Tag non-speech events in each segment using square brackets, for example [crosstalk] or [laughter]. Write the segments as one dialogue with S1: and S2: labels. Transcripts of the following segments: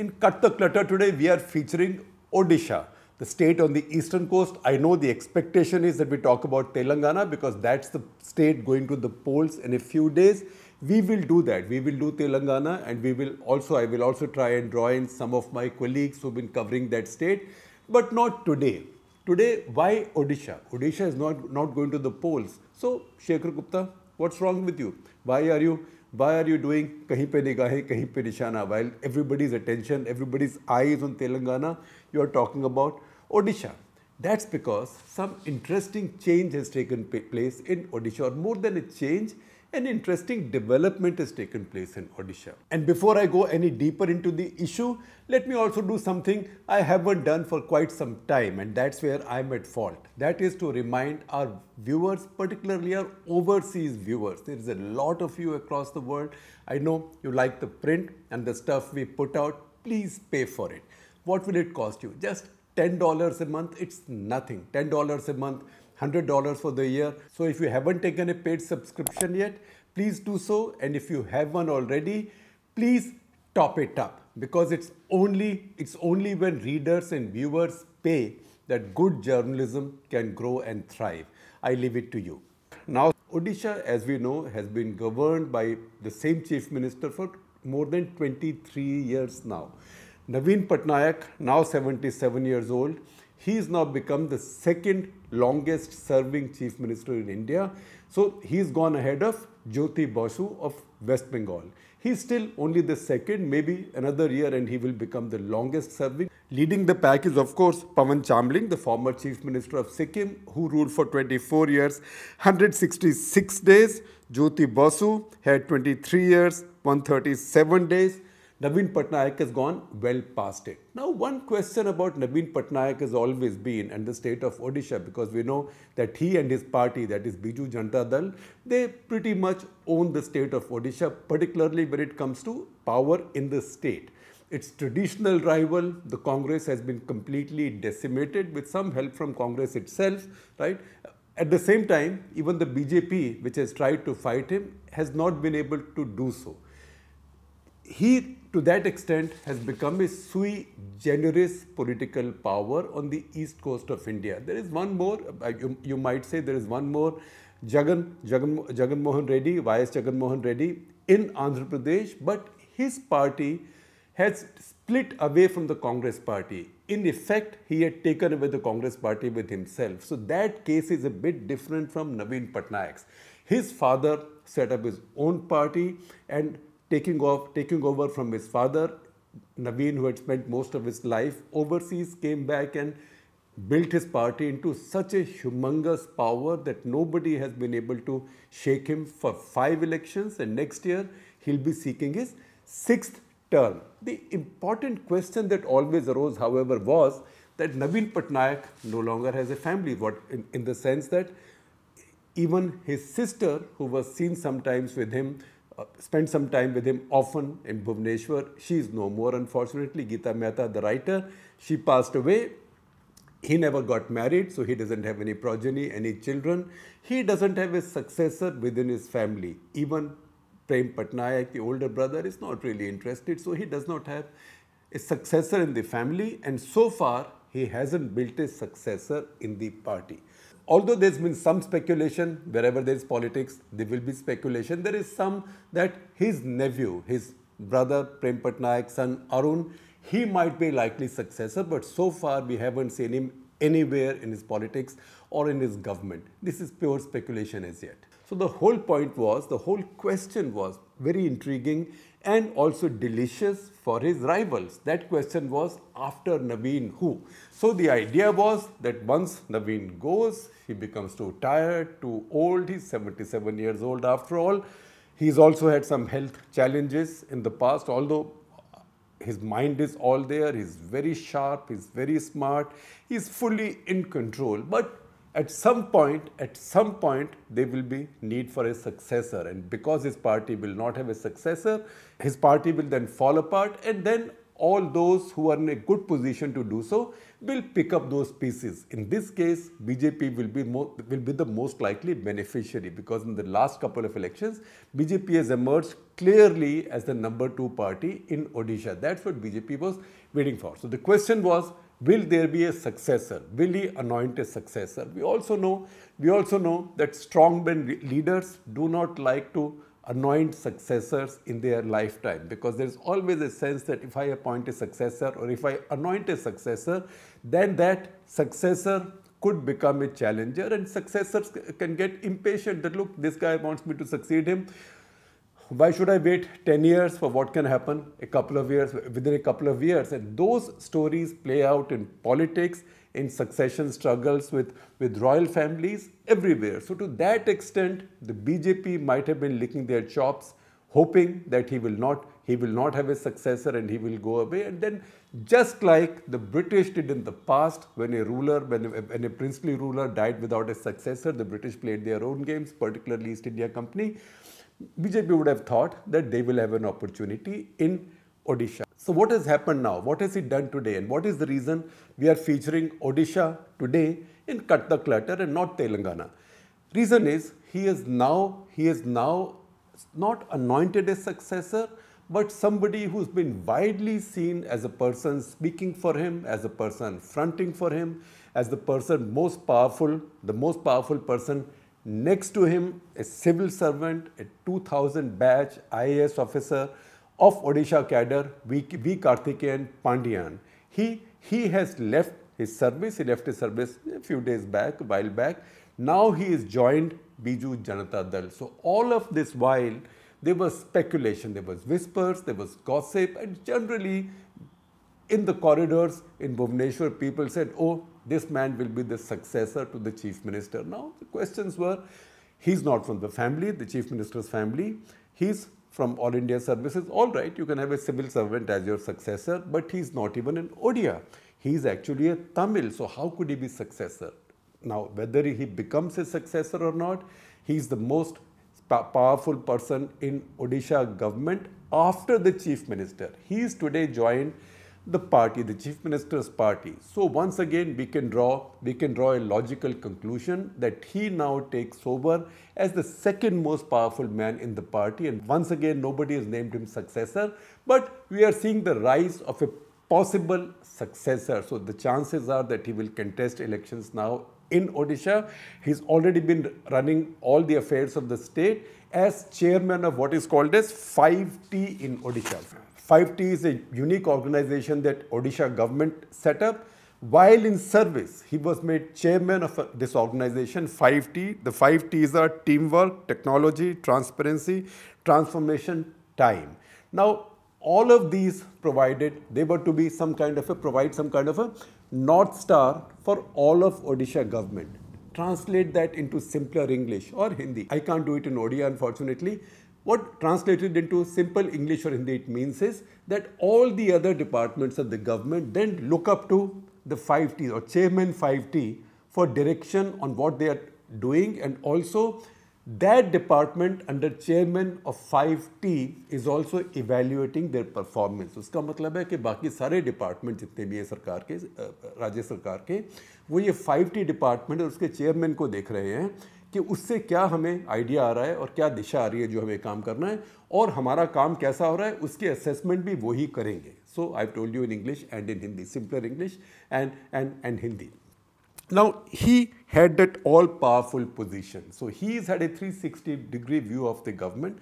S1: In Cut the Clutter today, we are featuring Odisha, the state on the eastern coast. I know the expectation is that we talk about Telangana because that's the state going to the polls in a few days. We will do that. We will do Telangana and we will also, I will also try and draw in some of my colleagues who've been covering that state, but not today. Today, why Odisha? Odisha is not, not going to the polls. So, Shekhar Gupta, what's wrong with you? Why are you why are you doing kahin pe nigahe, kahin pe nishana? While everybody's attention, everybody's eyes on Telangana, you are talking about Odisha. That's because some interesting change has taken place in Odisha, or more than a change, an interesting development has taken place in Odisha. And before I go any deeper into the issue, let me also do something I haven't done for quite some time, and that's where I'm at fault. That is to remind our viewers, particularly our overseas viewers. There is a lot of you across the world. I know you like the print and the stuff we put out. Please pay for it. What will it cost you? Just $10 a month, it's nothing. $10 a month $100 for the year. So if you haven't taken a paid subscription yet, please do so. And if you have one already, please top it up because it's only, it's only when readers and viewers pay that good journalism can grow and thrive. I leave it to you. Now, Odisha, as we know, has been governed by the same chief minister for more than 23 years now. Naveen Patnaik, now 77 years old, he has now become the second longest serving chief minister in India. So he's gone ahead of Jyoti Basu of West Bengal. He's still only the second, maybe another year, and he will become the longest serving. Leading the pack is, of course, Pawan Chamling, the former chief minister of Sikkim, who ruled for 24 years, 166 days. Jyoti Basu had 23 years, 137 days. Naveen Patnaik has gone well past it. Now, one question about Naveen Patnaik has always been, and the state of Odisha, because we know that he and his party, that is Biju Janata Dal, they pretty much own the state of Odisha, particularly when it comes to power in the state. Its traditional rival, the Congress, has been completely decimated with some help from Congress itself, right? At the same time, even the BJP, which has tried to fight him, has not been able to do so he, to that extent, has become a sui generis political power on the east coast of India. There is one more, uh, you, you might say there is one more, Jagan, Jagan, Jagan Mohan Reddy, YS Jagan Mohan Reddy in Andhra Pradesh, but his party has split away from the Congress party. In effect, he had taken away the Congress party with himself. So that case is a bit different from Naveen Patnaik's. His father set up his own party and taking, off, taking over from his father. Naveen, who had spent most of his life overseas, came back and built his party into such a humongous power that nobody has been able to shake him for five elections. And next year, he'll be seeking his sixth term. The important question that always arose, however, was that Naveen Patnaik no longer has a family, what in, in the sense that even his sister, who was seen sometimes with him, spent some time with him often in Bhubaneswar. She is no more, unfortunately. Geeta Mehta, the writer, she passed away. He never got married, so he doesn't have any progeny, any children. He doesn't have a successor within his family. Even Prem Patnaik, the older brother, is not really interested, so he does not have a successor in the family. And so far, he hasn't built a successor in the party although there's been some speculation, wherever there's politics, there will be speculation. There is some that his nephew, his brother Prem Patnaik, son Arun, he might be likely successor, but so far we haven't seen him anywhere in his politics or in his government. This is pure speculation as yet. So the whole point was, the whole question was very intriguing and also delicious for his rivals. That question was after Naveen who? So the idea was that once Naveen goes, he becomes too tired, too old. He's 77 years old after all. He's also had some health challenges in the past, although his mind is all there. He's very sharp, he's very smart, he's fully in control. But at some point, at some point, there will be need for a successor. And because his party will not have a successor, his party will then fall apart. And then all those who are in a good position to do so will pick up those pieces. In this case, BJP will be, will be the most likely beneficiary because in the last couple of elections, BJP has emerged clearly as the number two party in Odisha. That's what BJP was waiting for. So the question was, will there be a successor? Will he anoint a successor? We also know, we also know that strongmen leaders do not like to anoint successors in their lifetime because there's always a sense that if I appoint a successor or if I anoint a successor, then that successor could become a challenger and successors can get impatient that look, this guy wants me to succeed him. Why should I wait 10 years for what can happen a couple of years within a couple of years? And those stories play out in politics in succession struggles with, with royal families everywhere. So, to that extent, the BJP might have been licking their chops, hoping that he will not he will not have a successor and he will go away. And then, just like the British did in the past, when a ruler, when a, when a princely ruler died without a successor, the British played their own games, particularly East India Company. BJP would have thought that they will have an opportunity in Odisha. So what has happened now? What has he done today? And what is the reason we are featuring Odisha today in Cut the Clutter and not Telangana? Reason is he is now he is now not anointed a successor, but somebody who's been widely seen as a person speaking for him, as a person fronting for him, as the person most powerful, the most powerful person next to him, a civil servant, a 2000 batch IAS officer of Odisha cadre, V. v Karthikeyan Pandian. He, he has left his service, he left his service a few days back, a while back. Now he is joined Biju Janata Dal. So all of this while, there was speculation, there was whispers, there was gossip, and generally in the corridors in Bhubaneswar, people said, oh, this man will be the successor to the chief minister. Now, the questions were, he's not from the family, the chief minister's family. He's from All India Services, all right, you can have a civil servant as your successor, but he's not even an Odia. He's actually a Tamil, so how could he be successor? Now, whether he becomes a successor or not, he's the most powerful person in Odisha government after the chief minister. He is today joined the party, the chief minister's party. So once again, we can draw we can draw a logical conclusion that he now takes over as the second most powerful man in the party. And once again, nobody has named him successor, but we are seeing the rise of a possible successor. So the chances are that he will contest elections now in Odisha. He's already been running all the affairs of the state as chairman of what is called as 5T in Odisha. 5T is a unique organization that Odisha government set up. While in service, he was made chairman of this organization, 5T. The 5 T's are teamwork, technology, transparency, transformation, time. Now, all of these provided, they were to be some kind of a, provide some kind of a North Star for all of Odisha government. Translate that into simpler English or Hindi. I can't do it in Odia, unfortunately. What translated into simple English or Hindi it means is that all the other departments of the government then look up to the 5T or chairman 5T for direction on what they are doing and also that department under chairman of 5T is also evaluating their performance. उसका मतलब है कि बाकी सारे department जितने भी हैं सरकार के राज्य सरकार के वो ये 5T डिपार्टमेंट और उसके चेयरमैन को देख रहे हैं कि उससे क्या हमें आइडिया आ रहा है और क्या दिशा आ रही है जो हमें काम करना है और हमारा काम कैसा हो रहा है, उसके असेसमेंट भी वही करेंगे। So I told you in English and in Hindi simpler English and and and Hindi now he had had that all powerful position. So he's had a 360 degree view of the government.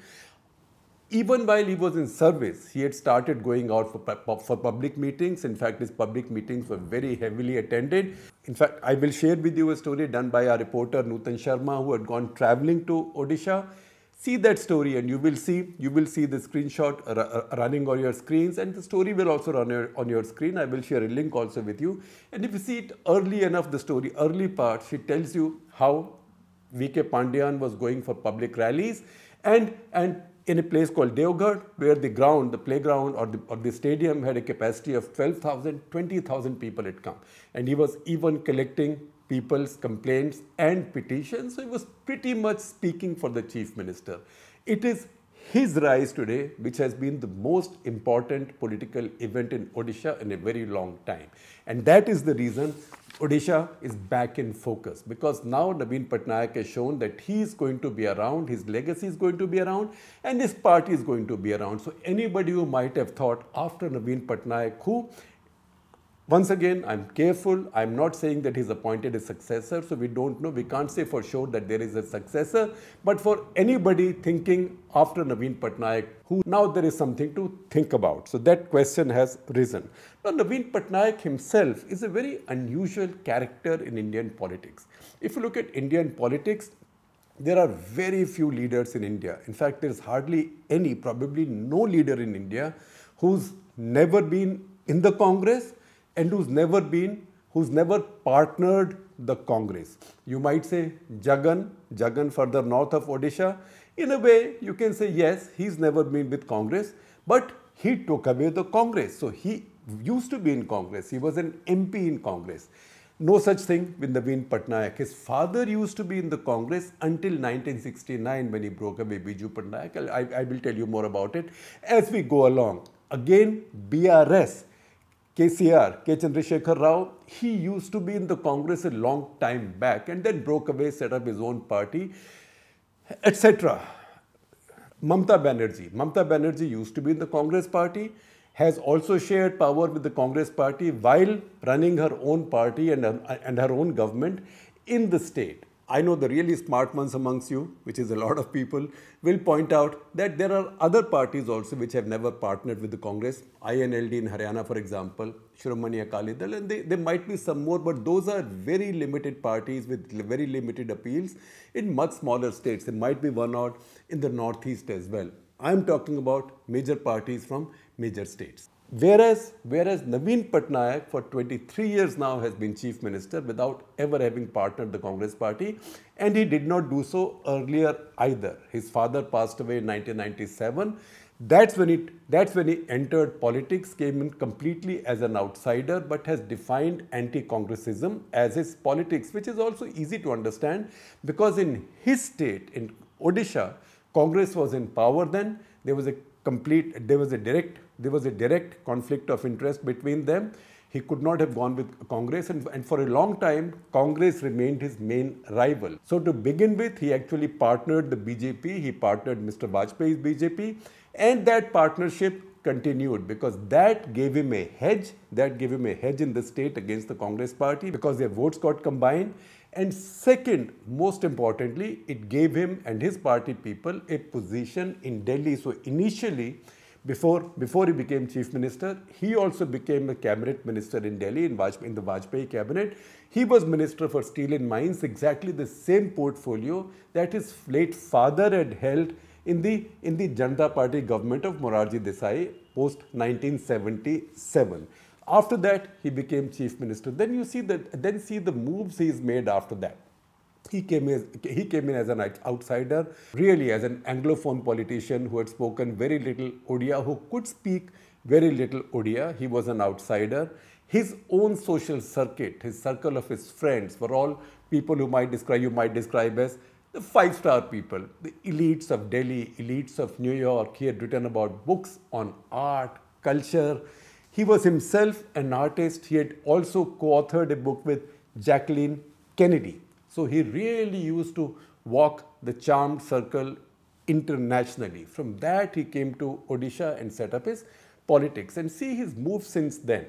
S1: Even while he was in service, he had started going out for, for public meetings. In fact, his public meetings were very heavily attended. In fact, I will share with you a story done by our reporter Nutan Sharma, who had gone traveling to Odisha. See that story, and you will see you will see the screenshot running on your screens, and the story will also run your, on your screen. I will share a link also with you. And if you see it early enough, the story early part, she tells you how V.K. Pandian was going for public rallies, and and in a place called Deogarh, where the ground, the playground or the, or the stadium had a capacity of 12,000, 20,000 people had come. And he was even collecting people's complaints and petitions. So he was pretty much speaking for the chief minister. It is his rise today, which has been the most important political event in Odisha in a very long time. And that is the reason Odisha is back in focus because now Naveen Patnaik has shown that he is going to be around, his legacy is going to be around, and his party is going to be around. So anybody who might have thought after Naveen Patnaik, who once again, I'm careful. I'm not saying that he's appointed a successor, so we don't know. We can't say for sure that there is a successor. But for anybody thinking after Naveen Patnaik, who now there is something to think about. So that question has risen. Now, Naveen Patnaik himself is a very unusual character in Indian politics. If you look at Indian politics, there are very few leaders in India. In fact, there's hardly any, probably no leader in India who's never been in the Congress and who's never been, who's never partnered the Congress. You might say Jagan, Jagan further north of Odisha. In a way, you can say yes, he's never been with Congress, but he took away the Congress. So he used to be in Congress. He was an MP in Congress. No such thing with Naveen Patnaik. His father used to be in the Congress until 1969 when he broke away Biju Patnaik. I, I will tell you more about it as we go along. Again, BRS KCR, K. Chandrasekhar Rao, he used to be in the Congress a long time back and then broke away, set up his own party, etc. Mamta Banerjee. Mamta Banerjee used to be in the Congress party, has also shared power with the Congress party while running her own party and, and her own government in the state. I know the really smart ones amongst you, which is a lot of people, will point out that there are other parties also which have never partnered with the Congress. INLD in Haryana, for example, Shiromani Akali Dal, and they, there might be some more, but those are very limited parties with very limited appeals in much smaller states. There might be one odd in the northeast as well. I'm talking about major parties from major states. Whereas, whereas Naveen Patnaik for 23 years now has been chief minister without ever having partnered the Congress party and he did not do so earlier either. His father passed away in 1997. That's when, it, that's when he entered politics, came in completely as an outsider but has defined anti-Congressism as his politics which is also easy to understand because in his state, in Odisha, Congress was in power then. There was a complete, there was a direct there was a direct conflict of interest between them. He could not have gone with Congress, and, and for a long time, Congress remained his main rival. So, to begin with, he actually partnered the BJP, he partnered Mr. Vajpayee's BJP, and that partnership continued because that gave him a hedge, that gave him a hedge in the state against the Congress party because their votes got combined. And second, most importantly, it gave him and his party people a position in Delhi. So initially, before, before he became chief minister, he also became a cabinet minister in Delhi in, Vajpayee, in the Vajpayee cabinet. He was minister for steel and mines, exactly the same portfolio that his late father had held in the, in the Janata Party government of Morarji Desai post 1977. After that, he became chief minister. Then you see that, then see the moves he's made after that. He came, as, he came in as an outsider, really as an Anglophone politician who had spoken very little Odia, who could speak very little Odia. He was an outsider. His own social circuit, his circle of his friends were all people who might describe, you might describe as the five-star people, the elites of Delhi, elites of New York. He had written about books on art, culture. He was himself an artist. He had also co-authored a book with Jacqueline Kennedy. So he really used to walk the charmed circle internationally. From that, he came to Odisha and set up his politics. And see his move since then.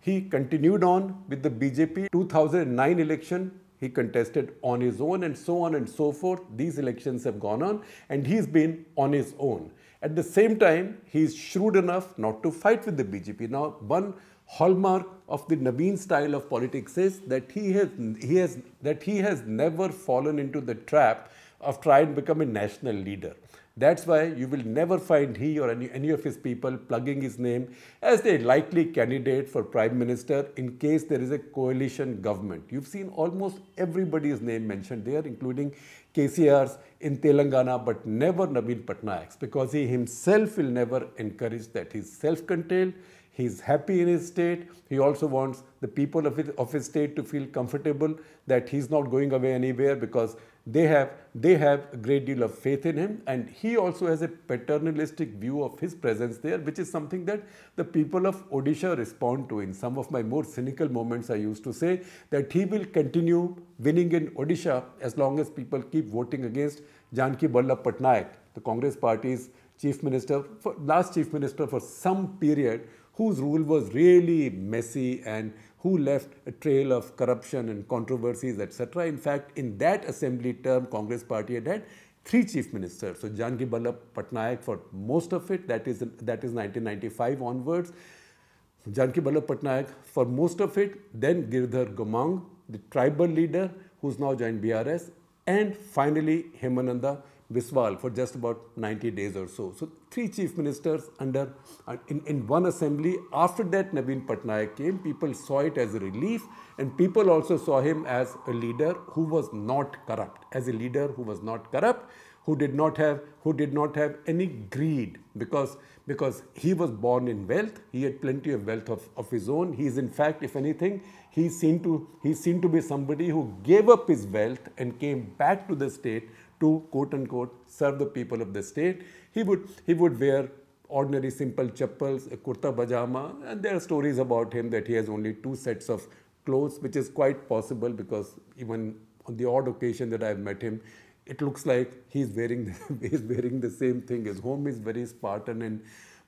S1: He continued on with the BJP 2009 election. He contested on his own and so on and so forth. These elections have gone on and he's been on his own. At the same time, he's shrewd enough not to fight with the BJP. Now, one hallmark of the Naveen style of politics is that he has, he has, that he has never fallen into the trap of trying to become a national leader. That's why you will never find he or any, any of his people plugging his name as a likely candidate for prime minister in case there is a coalition government. You've seen almost everybody's name mentioned there, including KCR's in Telangana, but never Naveen Patnaik's because he himself will never encourage that. He's self-contained, He's happy in his state. He also wants the people of his, of his state to feel comfortable that he's not going away anywhere because they have they have a great deal of faith in him and he also has a paternalistic view of his presence there which is something that the people of odisha respond to in some of my more cynical moments i used to say that he will continue winning in odisha as long as people keep voting against janki ballabh patnaik the congress party's chief minister for last chief minister for some period whose rule was really messy and who left a trail of corruption and controversies, etc. In fact, in that assembly term, Congress party had had three chief ministers. So Janki Ballabh Patnaik for most of it, that is, that is 1995 onwards. Janki Ballabh Patnaik for most of it, then Giridhar Gamang, the tribal leader who's now joined BRS, and finally Hemananda Biswal for just about 90 days or so. So three chief ministers under in, in one assembly. After that, Naveen Patnaik came. People saw it as a relief, and people also saw him as a leader who was not corrupt, as a leader who was not corrupt, who did not have who did not have any greed because because he was born in wealth. He had plenty of wealth of, of his own. He is in fact, if anything, he seemed to he seemed to be somebody who gave up his wealth and came back to the state to quote unquote serve the people of the state. He would, he would wear ordinary simple chappals, a kurta pajama, and there are stories about him that he has only two sets of clothes, which is quite possible because even on the odd occasion that I've met him, it looks like he's wearing [laughs] he's wearing the same thing. His home is very Spartan and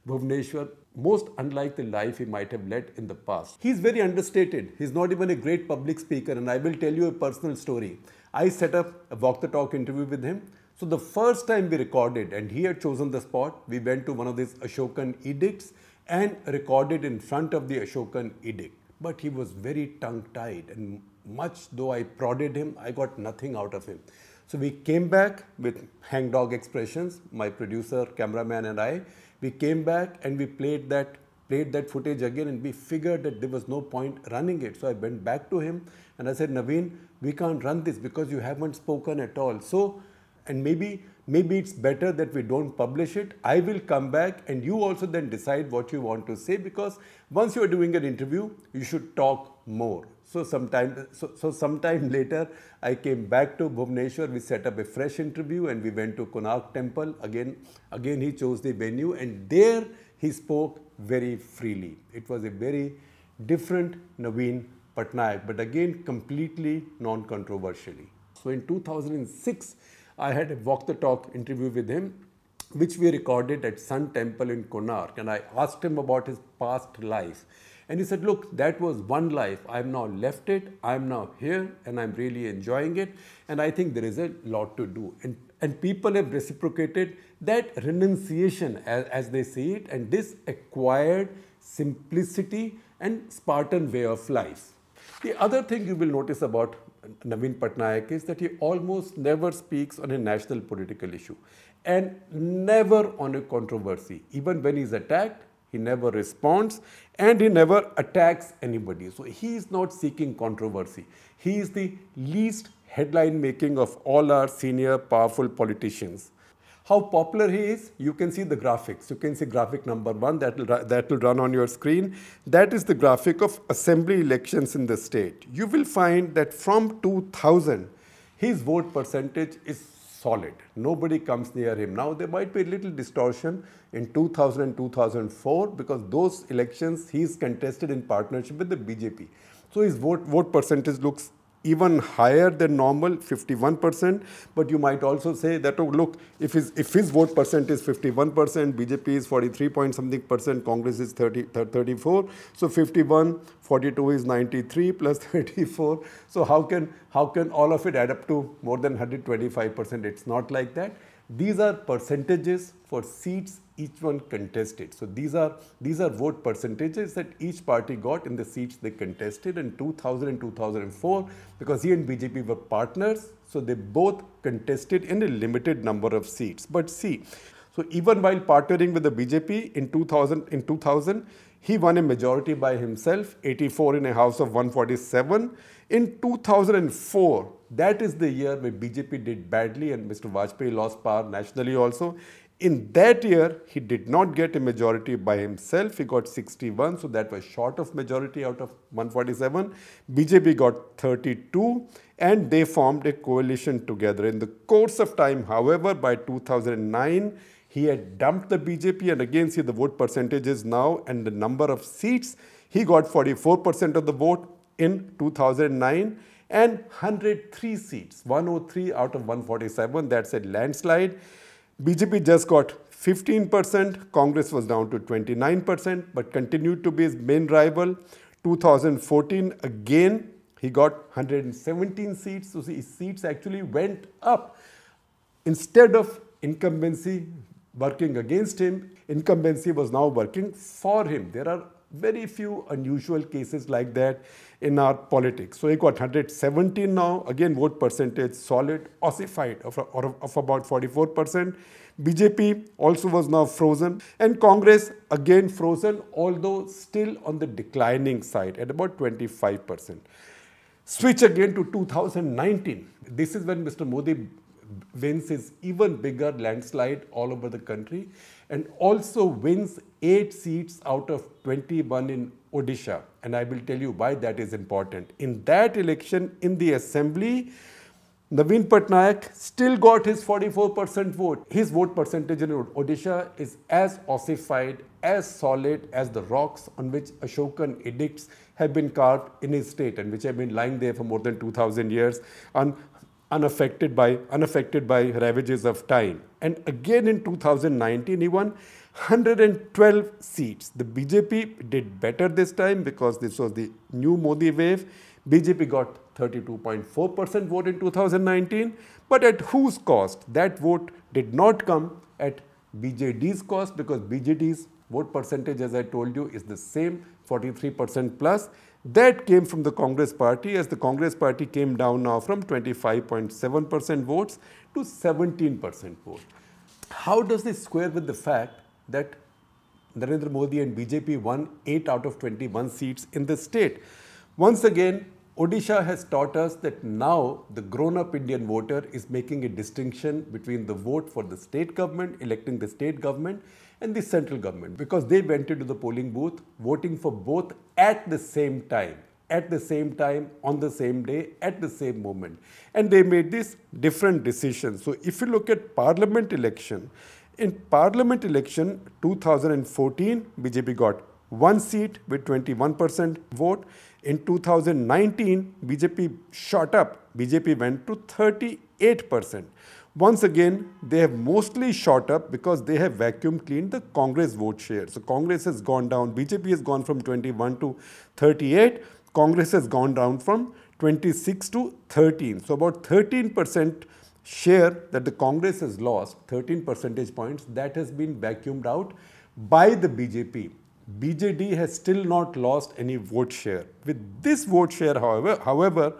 S1: Bhuvneshwar, most unlike the life he might have led in the past. He's very understated. He's not even a great public speaker, and I will tell you a personal story. I set up a walk the talk interview with him. So the first time we recorded, and he had chosen the spot, we went to one of these Ashokan edicts and recorded in front of the Ashokan edict. But he was very tongue tied, and much though I prodded him, I got nothing out of him. So we came back with hangdog expressions, my producer, cameraman, and I. We came back and we played that played that footage again and we figured that there was no point running it. So I went back to him and I said, Naveen, we can't run this because you haven't spoken at all. So, and maybe maybe it's better that we don't publish it. I will come back and you also then decide what you want to say because once you are doing an interview, you should talk more. So sometime, so, so sometime [laughs] later, I came back to Bhubaneswar. We set up a fresh interview and we went to Konark Temple. Again, again he chose the venue and there he spoke very freely. It was a very different Naveen Patnaik, but again completely non-controversially. So in 2006, I had a walk the talk interview with him, which we recorded at Sun Temple in Konark, and I asked him about his past life. And he said, Look, that was one life. I've now left it. I'm now here and I'm really enjoying it. And I think there is a lot to do. And, and people have reciprocated that renunciation as, as they see it and this acquired simplicity and Spartan way of life. The other thing you will notice about Naveen Patnaik is that he almost never speaks on a national political issue and never on a controversy. Even when he's attacked, he never responds and he never attacks anybody. So he is not seeking controversy. He is the least headline making of all our senior powerful politicians. How popular he is, you can see the graphics. You can see graphic number one that will, that will run on your screen. That is the graphic of assembly elections in the state. You will find that from 2000, his vote percentage is solid. Nobody comes near him. Now, there might be a little distortion in 2000 and 2004 because those elections he's contested in partnership with the BJP. So his vote, vote percentage looks even higher than normal, 51%. But you might also say that, oh, look, if his, if his vote percent is 51%, BJP is 43 point something percent, Congress is 30, 34. So 51, 42 is 93 plus [laughs] 34. So how can, how can all of it add up to more than 125%? It's not like that. These are percentages for seats each one contested. So these are these are vote percentages that each party got in the seats they contested in 2000 and 2004 because he and BJP were partners. So they both contested in a limited number of seats. But see, so even while partnering with the BJP in 2000, in 2000, he won a majority by himself, 84 in a house of 147. In 2004, that is the year where BJP did badly and Mr. Vajpayee lost power nationally also. In that year, he did not get a majority by himself. He got 61, so that was short of majority out of 147. BJP got 32, and they formed a coalition together. In the course of time, however, by 2009, he had dumped the BJP, and again, see the vote percentages now and the number of seats. He got 44% of the vote in 2009 and 103 seats, 103 out of 147. That's a landslide. BJP just got 15%, Congress was down to 29%, but continued to be his main rival. 2014, again, he got 117 seats, so his seats actually went up. Instead of incumbency working against him, incumbency was now working for him. There are very few unusual cases like that in our politics. So he got 117 now, again vote percentage solid, ossified of, of, of about 44%. BJP also was now frozen and Congress again frozen, although still on the declining side at about 25%. Switch again to 2019. This is when Mr. Modi wins his even bigger landslide all over the country and also wins 8 seats out of 21 in Odisha. And I will tell you why that is important. In that election in the assembly, Naveen Patnaik still got his 44% vote. His vote percentage in Odisha is as ossified, as solid as the rocks on which Ashokan edicts have been carved in his state and which have been lying there for more than 2000 years unaffected by unaffected by ravages of time. And again in 2019 he won 112 seats. The BJP did better this time because this was the new Modi wave. BJP got 32.4% vote in 2019, but at whose cost? That vote did not come at BJD's cost because BJD's vote percentage, as I told you, is the same 43% plus. That came from the Congress party as the Congress party came down now from 25.7% votes to 17% vote. How does this square with the fact that Narendra Modi and BJP won 8 out of 21 seats in the state? Once again, Odisha has taught us that now the grown up Indian voter is making a distinction between the vote for the state government, electing the state government, and the central government because they went into the polling booth voting for both at the same time at the same time, on the same day, at the same moment. And they made these different decisions. So if you look at parliament election, in parliament election 2014, BJP got one seat with 21% vote. In 2019, BJP shot up. BJP went to 38%. Once again, they have mostly shot up because they have vacuum cleaned the Congress vote share. So Congress has gone down. BJP has gone from 21 to 38. Congress has gone down from 26 to 13. So about 13% share that the Congress has lost, 13 percentage points, that has been vacuumed out by the BJP. BJD has still not lost any vote share. With this vote share, however, however,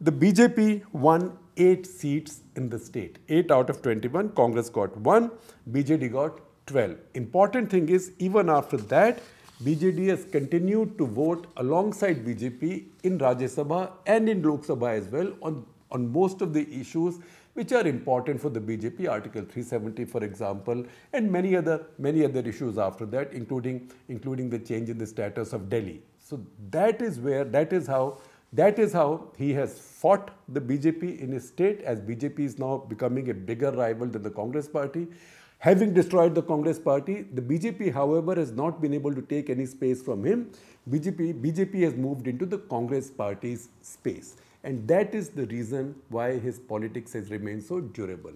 S1: the BJP won eight seats in the state. Eight out of 21, Congress got one, BJD got 12. Important thing is, even after that, BJD has continued to vote alongside BJP in Rajya Sabha and in Lok Sabha as well on, on most of the issues which are important for the BJP, Article 370, for example, and many other many other issues after that, including including the change in the status of Delhi. So that is where that is how that is how he has fought the BJP in his state, as BJP is now becoming a bigger rival than the Congress party. Having destroyed the Congress party, the BJP, however, has not been able to take any space from him. BJP, BJP has moved into the Congress party's space. And that is the reason why his politics has remained so durable.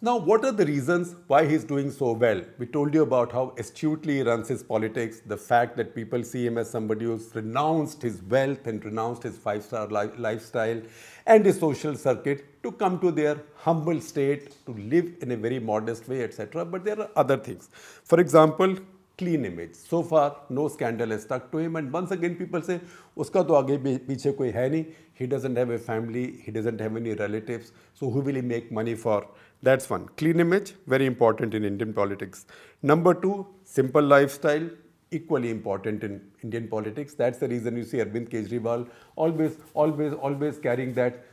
S1: Now, what are the reasons why he's doing so well? We told you about how astutely he runs his politics, the fact that people see him as somebody who's renounced his wealth and renounced his five star li- lifestyle and his social circuit to come to their humble state, to live in a very modest way, etc. But there are other things. For example, clean image. So far, no scandal has stuck to him. And once again, people say, uska to aage piche koi hai nahi. He doesn't have a family. He doesn't have any relatives. So who will he make money for? That's one. Clean image, very important in Indian politics. Number two, simple lifestyle, equally important in Indian politics. That's the reason you see Arvind Kejriwal always, always, always carrying that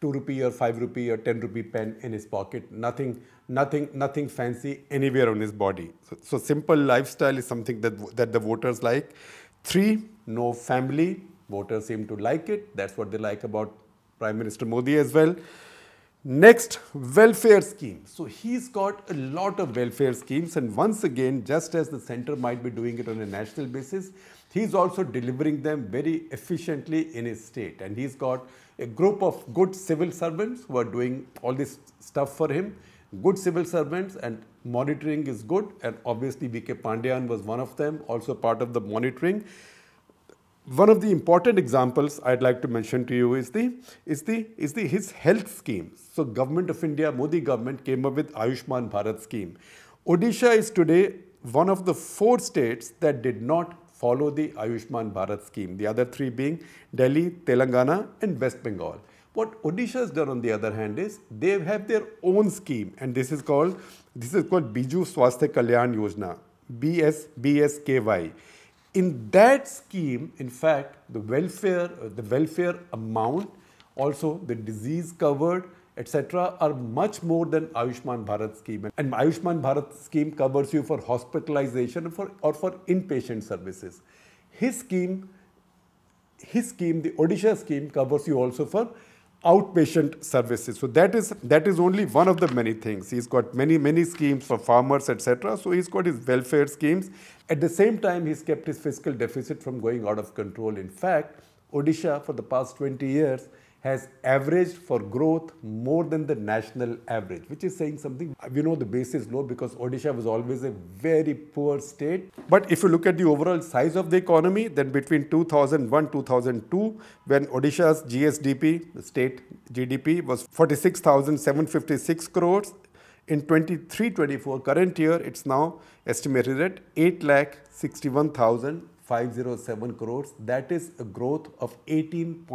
S1: 2 rupee or 5 rupee or 10 rupee pen in his pocket. Nothing, nothing, nothing fancy anywhere on his body. So, so simple lifestyle is something that, that the voters like. Three, no family. Voters seem to like it. That's what they like about Prime Minister Modi as well. Next, welfare scheme. So he's got a lot of welfare schemes, and once again, just as the center might be doing it on a national basis, he's also delivering them very efficiently in his state. And he's got a group of good civil servants who are doing all this stuff for him. Good civil servants and monitoring is good. And obviously, VK Pandian was one of them, also part of the monitoring. One of the important examples I'd like to mention to you is the is the is the his health scheme. So, government of India, Modi government came up with Ayushman Bharat scheme. Odisha is today one of the four states that did not follow the Ayushman Bharat scheme, the other three being Delhi, Telangana, and West Bengal. What Odisha has done, on the other hand, is they have their own scheme, and this is called this is called Biju Swasthya Kalyan Yojana, BS BSKY. In that scheme, in fact, the welfare the welfare amount, also the disease covered, etc., are much more than Ayushman Bharat scheme. And Ayushman Bharat scheme covers you for hospitalization for, or for inpatient services. His scheme, his scheme, the Odisha scheme, covers you also for outpatient services. So that is that is only one of the many things. He's got many many schemes for farmers, etc. So he's got his welfare schemes. At the same time, he's kept his fiscal deficit from going out of control. In fact, Odisha for the past 20 years has averaged for growth more than the national average, which is saying something. We know the base is low because Odisha was always a very poor state. But if you look at the overall size of the economy, then between 2001 2002, when Odisha's GSDP, the state GDP, was 46,756 crores. In 23-24 current year, it's now estimated at 8 lakh 61,507 crores. That is a growth of 18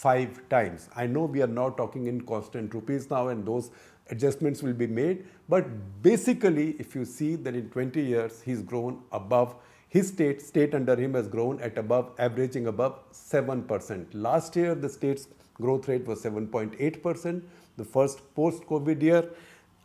S1: five times. I know we are now talking in constant rupees now and those adjustments will be made. But basically, if you see that in 20 years, he's grown above his state, state under him has grown at above, averaging above 7%. Last year, the state's growth rate was 7.8%, the first post-COVID year.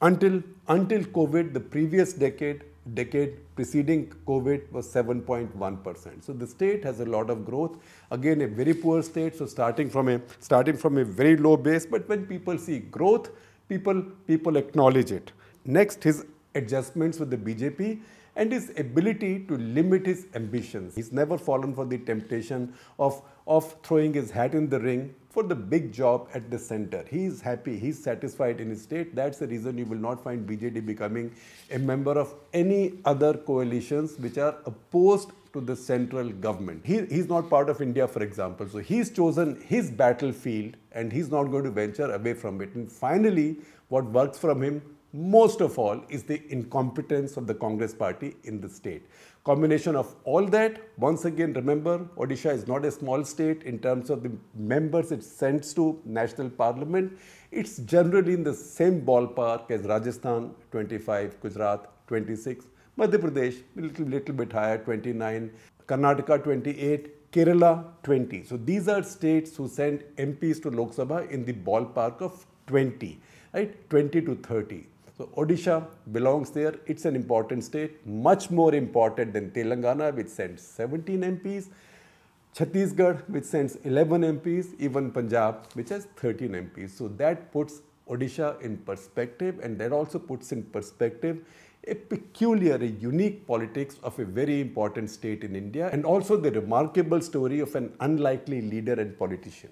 S1: Until, until COVID, the previous decade, decade preceding COVID was 7.1%. So the state has a lot of growth. Again, a very poor state. So starting from a starting from a very low base, but when people see growth, people people acknowledge it. Next, his adjustments with the BJP and his ability to limit his ambitions. He's never fallen for the temptation of, of throwing his hat in the ring for the big job at the center. He is happy, he's satisfied in his state. That's the reason you will not find BJD becoming a member of any other coalitions which are opposed to the central government. He, he's not part of India, for example. So he's chosen his battlefield and he's not going to venture away from it. And finally, what works from him most of all is the incompetence of the Congress party in the state. Combination of all that, once again remember Odisha is not a small state in terms of the members it sends to national parliament. It's generally in the same ballpark as Rajasthan 25, Gujarat 26, Madhya Pradesh a little, little bit higher 29, Karnataka 28, Kerala 20. So these are states who send MPs to Lok Sabha in the ballpark of 20, right? 20 to 30. So Odisha belongs there. It's an important state, much more important than Telangana, which sends 17 MPs. Chhattisgarh, which sends 11 MPs, even Punjab, which has 13 MPs. So that puts Odisha in perspective, and that also puts in perspective a peculiar, a unique politics of a very important state in India, and also the remarkable story of an unlikely leader and politician.